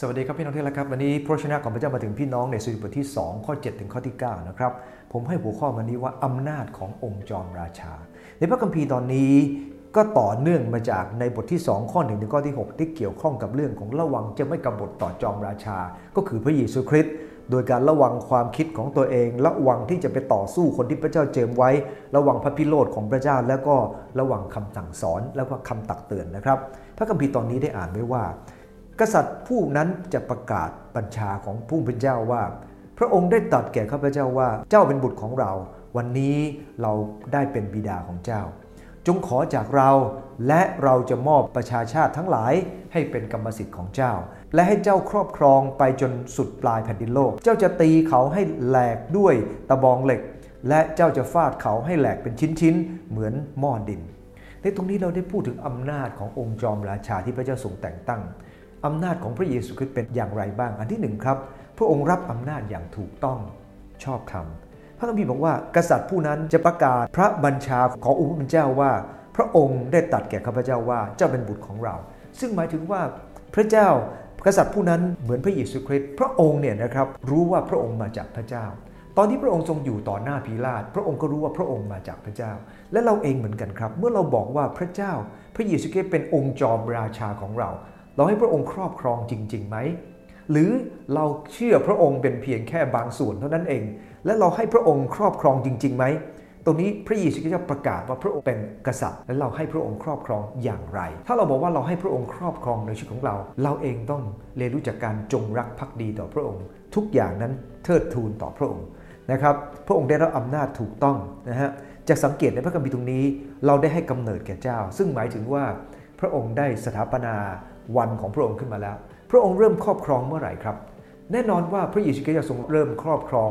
สวัสดีครับพี่น้องที่รักครับวันนี้พระชนะของพระเจ้ามาถึงพี่น้องในสุภบทที่ 2 ข้อ 7 ถึงข้อที่ 9 นะครับ ผมให้หัวข้อวันนี้ว่าอำนาจขององค์จอมราชา ในพระคัมภีร์ตอนนี้ก็ต่อเนื่องมาจากในบทที่ 2 ข้อ1ถึงข้อที่ 6 ที่เกี่ยวข้องกับเรื่องของระวังจะไม่กบฏต่อจอมราชา ก็คือพระเยซูคริสต์โดยการระวังความคิดของตัวเอง ระวังที่จะไปต่อสู้คนที่พระเจ้าเจิมไว้ ระวังพระพิโรธของพระเจ้า แล้วก็ระวังคำสั่งสอนแล้วก็คำตักเตือนนะครับ พระคัมภีร์ตอนนี้ได้อ่านไว้ว่า กษัตริย์ผู้นั้นจะประกาศบัญชาของผู้เป็นเจ้าว่า พระองค์ได้ตรัสแก่ข้าพเจ้าว่าเจ้าเป็นบุตรของเรา วันนี้เราได้เป็นบิดาของเจ้า จงขอจากเราและเราจะมอบประชาชาติทั้งหลายให้เป็นกรรมสิทธิ์ของเจ้า และให้เจ้าครอบครองไปจนสุดปลายแผ่นดินโลก เจ้าจะตีเขาให้แหลกด้วยตะบองเหล็ก และเจ้าจะฟาดเขาให้แหลกเป็นชิ้นๆเหมือนหม้อดินในตรงนี้เราได้พูดถึงอำนาจขององค์จอมราชาที่พระเจ้าทรงแต่งตั้ง อำนาจของพระเยซูคริสต์เป็นอย่างไรบ้าง อันที่หนึ่งครับ พระองค์รับอำนาจอย่างถูกต้องชอบธรรม พระคัมภีร์บอกว่ากษัตริย์ผู้นั้นจะประกาศพระบัญชาขององค์พระผู้เป็นเจ้าว่า พระองค์ได้ตรัสแก่ข้าพเจ้าว่าเจ้าเป็นบุตรของเรา ซึ่งหมายถึงว่าพระเจ้ากษัตริย์ผู้นั้นเหมือนพระเยซูคริสต์พระองค์เนี่ยนะครับรู้ว่าพระองค์มาจากพระเจ้า ตอนที่พระองค์ทรงอยู่ต่อหน้าพีลาตพระองค์ก็รู้ว่าพระองค์มาจากพระเจ้า และเราเองเหมือนกันครับ เมื่อเราบอกว่าพระเจ้า พระเยซูคริสต์เป็นองค์จอมราชาของเรา เราให้พระองค์ครอบครองจริงๆไหมหรือเราเชื่อพระองค์เป็นเพียงแค่บางส่วนเท่านั้นเอง และเราให้พระองค์ครอบครองจริงๆไหมตรงนี้พระเยซูคริสต์ประกาศว่าพระองค์เป็นกษัตริย์ และเราให้พระองค์ครอบครองอย่างไร ถ้าเราบอกว่าเราให้พระองค์ครอบครองในชีวิตของเรา เราเองต้องเรียนรู้จากการจงรักภักดีต่อพระองค์ ทุกอย่างนั้นเทิดทูนต่อพระองค์นะครับพระองค์ได้รับอำนาจถูกต้องนะฮะจากสังเกตในพระคัมภีร์ตรงนี้ เราได้ให้กำเนิดแก่เจ้า ซึ่งหมายถึงว่าพระองค์ได้สถาปนา วันของพระองค์ขึ้นมาแล้ว พระองค์เริ่มครอบครองเมื่อไหร่ครับ แน่นอนว่าพระเยซูคริสต์ทรงเริ่มครอบครอง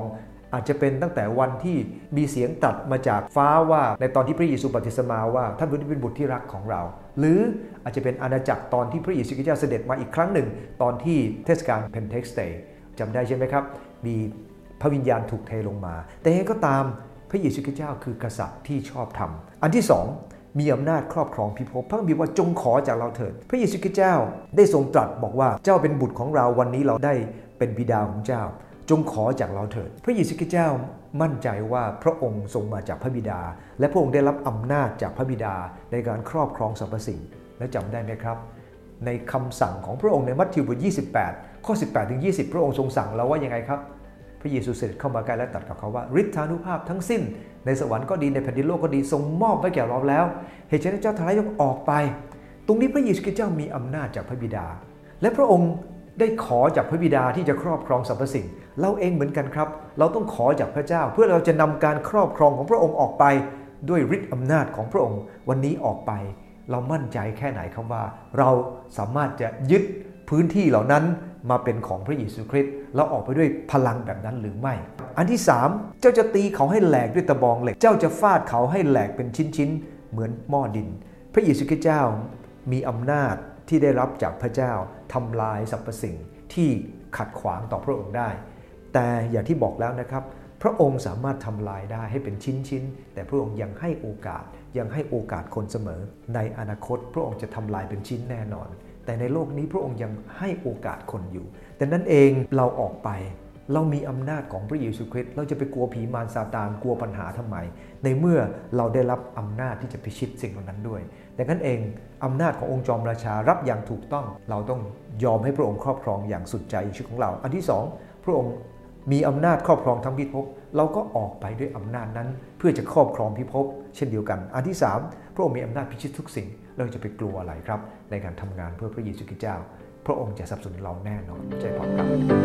อาจจะเป็นตั้งแต่วันที่มีเสียงตัดมาจากฟ้าว่าในตอนที่พระเยซูบัพติศมาว่าท่านเป็นบุตรที่รักของเรา หรืออาจจะเป็นอาณาจักรตอนที่พระเยซูคริสต์เสด็จมาอีกครั้งหนึ่ง ตอนที่เทศกาลเพนเทคอสต์จำได้ใช่ไหมครับ มีพระวิญญาณถูกเทลงมา แต่ยังไงก็ตามพระเยซูคริสต์เจ้าคือกษัตริย์ที่ชอบธรรม อันที่สอง มีอำนาจครอบครองพิภพพระคัมภีร์ว่าจงขอจากเราเถิด พระเยซูคริสต์เจ้าได้ทรงตรัสบอกว่าเจ้าเป็นบุตรของเราวันนี้เราได้เป็นบิดาของเจ้า จงขอจากเราเถิด พระเยซูคริสต์เจ้ามั่นใจว่าพระองค์ทรงมาจากพระบิดา และพระองค์ได้รับอำนาจจากพระบิดาในการครอบครองสรรพสิ่ง และจำได้ไหมครับ ในคำสั่งของพระองค์ในมัทธิวบท28ข้อ18ถึง20 พระองค์ทรงสั่งเราว่ายังไงครับ ระเยซูเสด็จเข้ามาใกล้และตรัสกับเขาว่าฤทธานุภาพทั้งสิ้น ในสวรรค์ก็ดีในแผ่นดินโลกก็ดีทรงมอบไว้แก่เราแล้ว เหตุฉะนั้นเจ้าทารายกออกไป ตรงนี้พระเยซูคริสต์เจ้ามีอำนาจจากพระบิดา และพระองค์ได้ขอจากพระบิดาที่จะครอบครองสรรพสิ่ง เราเองเหมือนกันครับ เราต้องขอจากพระเจ้า เพื่อเราจะนำการครอบครองของพระองค์ออกไป ด้วยฤทธิ์อำนาจของพระองค์ วันนี้ออกไป เรามั่นใจแค่ไหนครับว่า เราสามารถจะยึดพื้นที่เหล่านั้น มาเป็นของพระเยซูคริสต์แล้วออกไปด้วยพลังแบบนั้นหรือไม่ อันที่ 3 เจ้าจะตีเขาให้แหลกด้วยตะบองเหล็ก เจ้าจะฟาดเขาให้แหลกเป็นชิ้นๆ เหมือนหม้อดิน พระเยซูคริสต์เจ้ามีอำนาจที่ได้รับจากพระเจ้าทำลายสรรพสิ่งที่ขัดขวางต่อพระองค์ได้ แต่อย่างที่บอกแล้วนะครับ พระองค์สามารถทำลายได้ให้เป็นชิ้นๆ แต่พระองค์ยังให้โอกาสยังให้โอกาสคนเสมอ ในอนาคตพระองค์จะทำลายเป็นชิ้นแน่นอน แต่ในโลกนี้พระองค์ยังให้โอกาสคนอยู่ แต่นั้นเองเราออกไป เรามีอำนาจของพระเยซูคริสต์เราจะไปกลัวผีมารซาตานกลัวปัญหาทำไม ในเมื่อเราได้รับอำนาจที่จะพิชิตสิ่งเหล่านั้นด้วย ดังนั้นเองอำนาจขององค์จอมราชารับอย่างถูกต้อง เราต้องยอมให้พระองค์ครอบครองอย่างสุดใจชีวิตของเรา อันที่สองพระองค์ มีอำนาจครอบครองทั้งพิภพเราก็ออกไปด้วยอำนาจนั้น เพื่อจะครอบครองพิภพเช่นเดียวกัน อันที่ 3 พระองค์มีอำนาจพิชิตทุกสิ่ง เราจะไปกลัวอะไรครับ ในการทำงานเพื่อพระเยซูคริสต์เจ้า พระองค์จะสนับสนุนเราแน่นอนใจพอครับ